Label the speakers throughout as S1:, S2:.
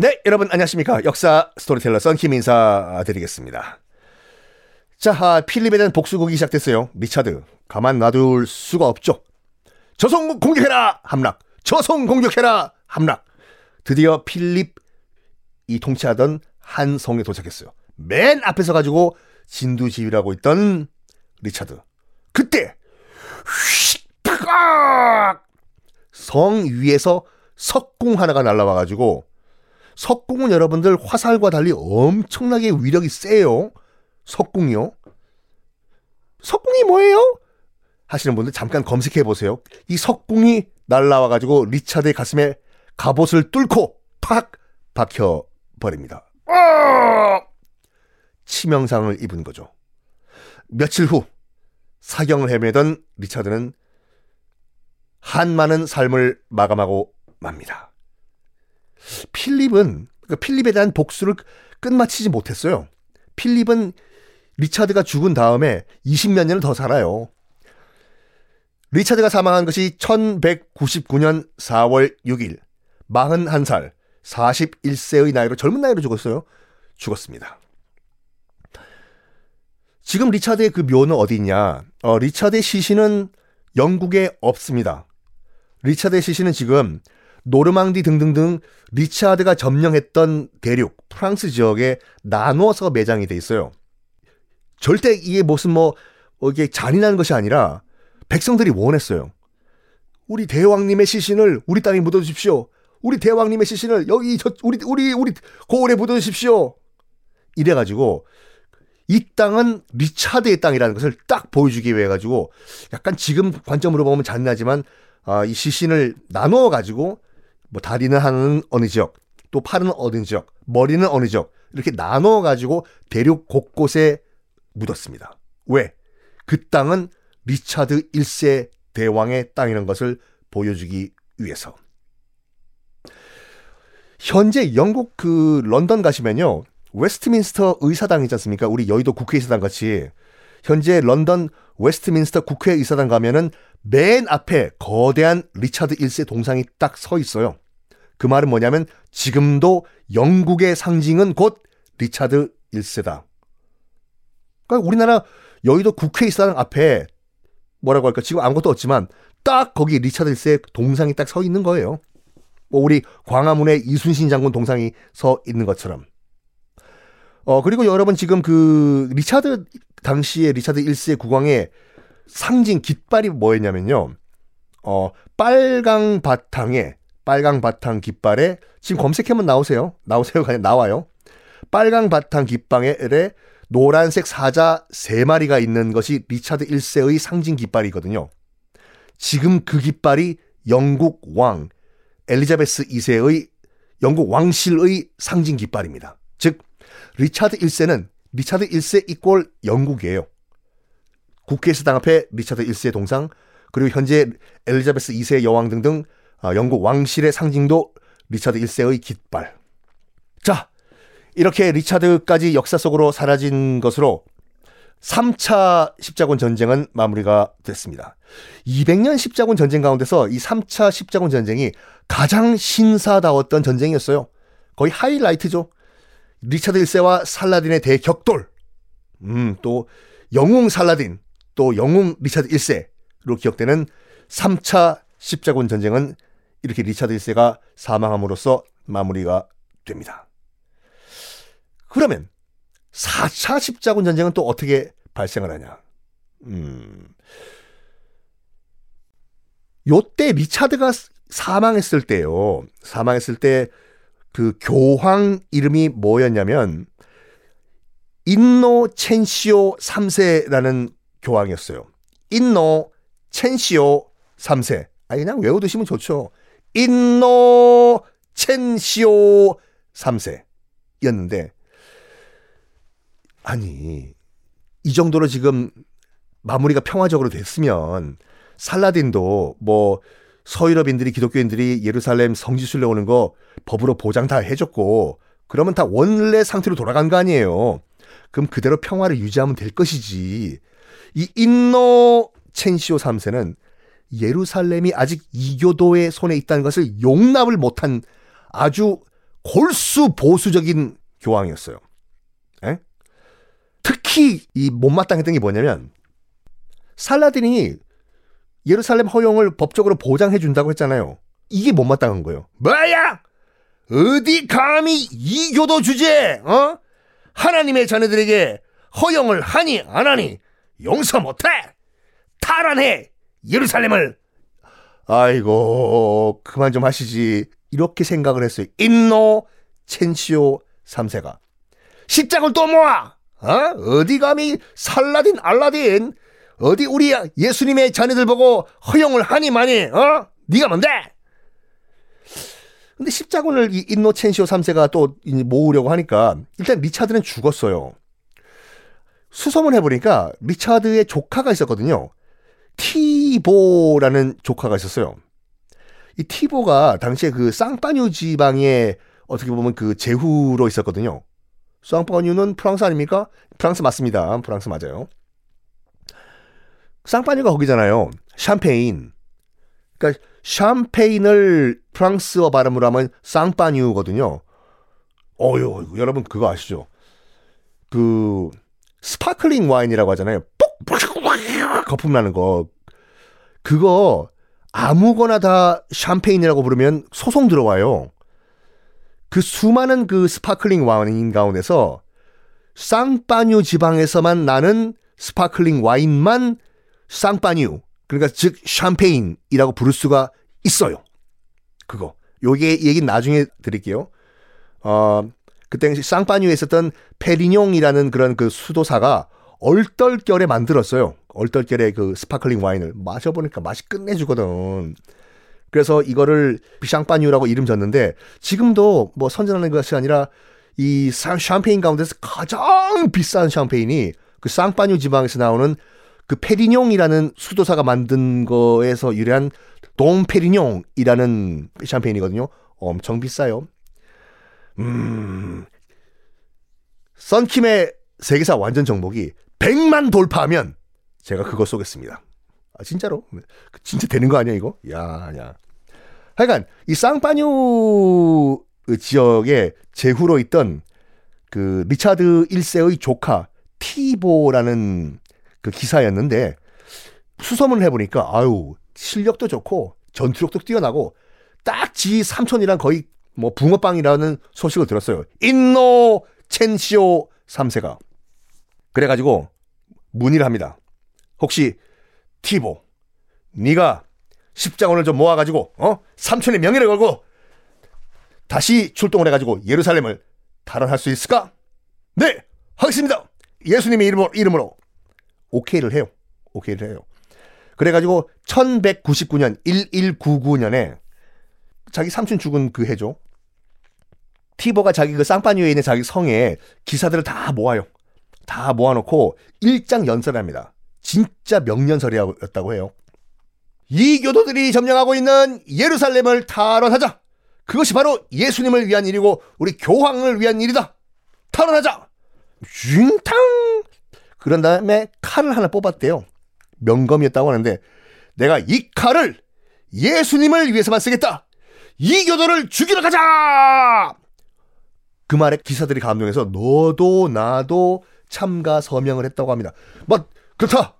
S1: 네, 여러분 안녕하십니까. 역사 스토리텔러 썬킴 인사드리겠습니다. 자, 아, 필립에 대한 복수극이 시작됐어요. 리차드, 가만 놔둘 수가 없죠. 저성 공격해라! 함락! 저성 공격해라! 함락! 드디어 필립 이 통치하던 한 성에 도착했어요. 맨 앞에 서 가지고 진두지휘하고 있던 리차드. 그때 휙! 성 위에서 석궁 하나가 날라와가지고 석궁은 여러분들 화살과 달리 엄청나게 위력이 세요. 석궁이요. 석궁이 뭐예요? 하시는 분들 잠깐 검색해 보세요. 이 석궁이 날라와 가지고 리차드의 가슴에 갑옷을 뚫고 팍 박혀 버립니다. 치명상을 입은 거죠. 며칠 후 사경을 헤매던 리차드는 한많은 삶을 마감하고 맙니다. 필립은 그러니까 필립에 대한 복수를 끝마치지 못했어요. 필립은 리차드가 죽은 다음에 20몇 년을 더 살아요. 리차드가 사망한 것이 1199년 4월 6일 41살 41세의 나이로 젊은 나이로 죽었어요. 죽었습니다. 지금 리차드의 그 묘는 어디 있냐? 어, 리차드의 시신은 영국에 없습니다. 리차드의 시신은 지금 노르망디 등등등 리차드가 점령했던 대륙 프랑스 지역에 나누어서 매장이 돼 있어요. 절대 이게 무슨 뭐 어, 이게 잔인한 것이 아니라 백성들이 원했어요. 우리 대왕님의 시신을 우리 땅에 묻어 주십시오. 우리 대왕님의 시신을 여기 저 우리 우리 우리 고을에 묻어 주십시오. 이래 가지고 이 땅은 리차드의 땅이라는 것을 딱 보여주기 위해 가지고 약간 지금 관점으로 보면 잔인하지만 아, 이 시신을 나누어 가지고 뭐 다리는 하는 어느 지역, 또 팔은 어느 지역, 머리는 어느 지역 이렇게 나눠 가지고 대륙 곳곳에 묻었습니다. 왜? 그 땅은 리차드 1세 대왕의 땅이라는 것을 보여주기 위해서. 현재 영국 그 런던 가시면요. 웨스트민스터 의사당 있지 않습니까? 우리 여의도 국회의사당 같이 현재 런던 웨스트민스터 국회의사당 가면은 맨 앞에 거대한 리차드 1세 동상이 딱 서 있어요. 그 말은 뭐냐면 지금도 영국의 상징은 곧 리차드 1세다. 그러니까 우리나라 여의도 국회의사당 앞에 뭐라고 할까 지금 아무것도 없지만 딱 거기 리차드 1세 동상이 딱 서 있는 거예요. 뭐 우리 광화문에 이순신 장군 동상이 서 있는 것처럼. 어 그리고 여러분 지금 그 리차드 당시에 리차드 1세 국왕의 상징 깃발이 뭐였냐면요. 어 빨강 바탕에 빨강 바탕 깃발에 지금 검색하면 나오세요. 나오세요가 아니라 나와요. 빨강 바탕 깃발에 노란색 사자 세 마리가 있는 것이 리차드 1세의 상징 깃발이거든요. 지금 그 깃발이 영국 왕 엘리자베스 2세의 영국 왕실의 상징 깃발입니다. 즉 리차드 1세는 리차드 1세 equal 영국이에요. 국회의사당 앞에 리차드 1세 동상 그리고 현재 엘리자베스 2세 여왕 등등 아, 영국 왕실의 상징도 리차드 1세의 깃발. 자, 이렇게 리차드까지 역사 속으로 사라진 것으로 3차 십자군 전쟁은 마무리가 됐습니다. 200년 십자군 전쟁 가운데서 이 3차 십자군 전쟁이 가장 신사다웠던 전쟁이었어요. 거의 하이라이트죠. 리차드 1세와 살라딘의 대격돌. 음, 또 영웅 살라딘, 또 영웅 리차드 1세로 기억되는 3차 십자군 전쟁은 이렇게 리차드 1세가 사망함으로써 마무리가 됩니다. 그러면 4차 십자군 전쟁은 또 어떻게 발생을 하냐? 음. 요때 리차드가 사망했을 때요. 사망했을 때 그 교황 이름이 뭐였냐면 인노 첸시오 3세라는 교황이었어요. 인노 첸시오 3세. 아 그냥 외워두시면 좋죠. 인노 첸시오 3세였는데 아니 이 정도로 지금 마무리가 평화적으로 됐으면 살라딘도 뭐 서유럽인들이 기독교인들이 예루살렘 성지순례 오는 거 법으로 보장 다 해줬고 그러면 다 원래 상태로 돌아간 거 아니에요. 그럼 그대로 평화를 유지하면 될 것이지. 이 인노 첸시오 3세는 예루살렘이 아직 이교도의 손에 있다는 것을 용납을 못한 아주 골수 보수적인 교황이었어요. 에? 특히 이 못마땅했던 게 뭐냐면 살라딘이 예루살렘 허용을 법적으로 보장해 준다고 했잖아요. 이게 못마땅한 거예요. 뭐야? 어디 감히 이 교도 주제에 어? 하나님의 자녀들에게 허용을 하니 안 하니 용서 못해 탈환해 예루살렘을 아이고 그만 좀 하시지 이렇게 생각을 했어요. 인노 첸시오 3세가 십장을 또 모아 어? 어디 감히 살라딘 알라딘 어디 우리 예수님의 자녀들 보고 허용을 하니 마니 어? 네가 뭔데? 근데 십자군을 이 인노첸시오 3세가 또 모으려고 하니까 일단 리차드는 죽었어요. 수소문 해보니까 리차드의 조카가 있었거든요. 티보라는 조카가 있었어요. 이 티보가 당시에 그 쌍파뉴 지방에 어떻게 보면 그 제후로 있었거든요. 쌍파뉴는 프랑스 아닙니까? 프랑스 맞습니다. 프랑스 맞아요. 쌍파뉴가 거기잖아요. 샴페인. 그러니까 샴페인을 프랑스어 발음으로 하면 쌍파뉴거든요. 어유 여러분 그거 아시죠? 그 스파클링 와인이라고 하잖아요. 뽁 거품 나는 거. 그거 아무거나 다 샴페인이라고 부르면 소송 들어와요. 그 수많은 그 스파클링 와인 가운데서 쌍파뉴 지방에서만 나는 스파클링 와인만 쌍파뉴 그러니까 즉 샴페인이라고 부를 수가 있어요. 그거. 요게 얘기 나중에 드릴게요. 어, 그때 쌍파뉴에 있었던 페리뇽이라는 그런 그 수도사가 얼떨결에 만들었어요. 얼떨결에 그 스파클링 와인을 마셔보니까 맛이 끝내주거든. 그래서 이거를 샹파뉴라고 이름 졌는데 지금도 뭐 선전하는 것이 아니라 이 샴페인 가운데서 가장 비싼 샴페인이 그 쌍파뉴 지방에서 나오는 그 페리뇽이라는 수도사가 만든 거에서 유래한 동 페리뇽이라는 샴페인이거든요. 엄청 비싸요. 음, 썬킴의 세계사 완전 정복이 100만 돌파하면 제가 그거 쏘겠습니다. 아, 진짜로? 진짜 되는 거 아니야, 이거? 야, 야. 하여간, 이 쌍파뉴 지역에 제후로 있던 그 리차드 1세의 조카 티보라는 그 기사였는데 수소문을 해보니까 아유 실력도 좋고 전투력도 뛰어나고 딱 지 삼촌이랑 거의 뭐 붕어빵이라는 소식을 들었어요. 인노 첸시오 3세가 그래가지고 문의를 합니다. 혹시 티보 네가 십자군을 좀 모아가지고 어 삼촌의 명예를 걸고 다시 출동을 해가지고 예루살렘을 탈환할 수 있을까? 네 하겠습니다. 예수님의 이름으로, 이름으로 오케이를 해요. 오케이를 해요. 그래가지고 1199년 1199년에 자기 삼촌 죽은 그 해죠. 티버가 자기 그 쌍파뉴에 있는 자기 성에 기사들을 다 모아요. 다 모아놓고 일장 연설을 합니다. 진짜 명년설이었다고 해요. 이 교도들이 점령하고 있는 예루살렘을 탈환하자. 그것이 바로 예수님을 위한 일이고 우리 교황을 위한 일이다. 탈환하자. 윰탕 그런 다음에 칼을 하나 뽑았대요. 명검이었다고 하는데 내가 이 칼을 예수님을 위해서만 쓰겠다. 이 교도를 죽이러 가자. 그 말에 기사들이 감동해서 너도 나도 참가 서명을 했다고 합니다. 뭐 그렇다.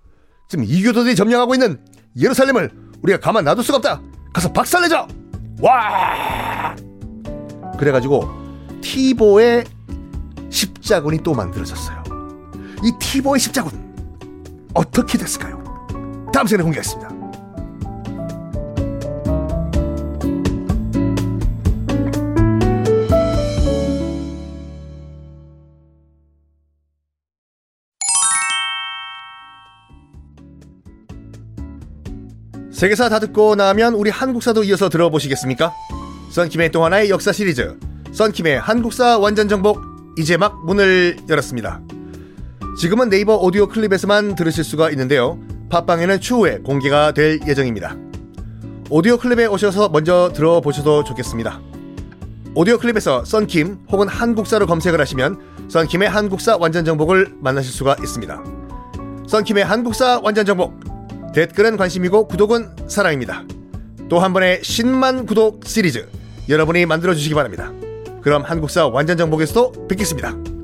S1: 지금 이 교도들이 점령하고 있는 예루살렘을 우리가 가만 놔둘 수가 없다. 가서 박살내자. 와. 그래가지고 티보의 십자군이 또 만들어졌어요. 이 티보의 십자군 어떻게 됐을까요? 다음 시간에 공개하겠습니다. 세계사 다 듣고 나면 우리 한국사도 이어서 들어보시겠습니까? 썬킴의 또 하나의 역사 시리즈 썬킴의 한국사 완전 정복 이제 막 문을 열었습니다. 지금은 네이버 오디오 클립에서만 들으실 수가 있는데요. 팟빵에는 추후에 공개가 될 예정입니다. 오디오 클립에 오셔서 먼저 들어보셔도 좋겠습니다. 오디오 클립에서 썬킴 혹은 한국사로 검색을 하시면 썬킴의 한국사 완전 정복을 만나실 수가 있습니다. 썬킴의 한국사 완전 정복 댓글은 관심이고 구독은 사랑입니다. 또 한 번의 10만 구독 시리즈 여러분이 만들어 주시기 바랍니다. 그럼 한국사 완전 정복에서도 뵙겠습니다.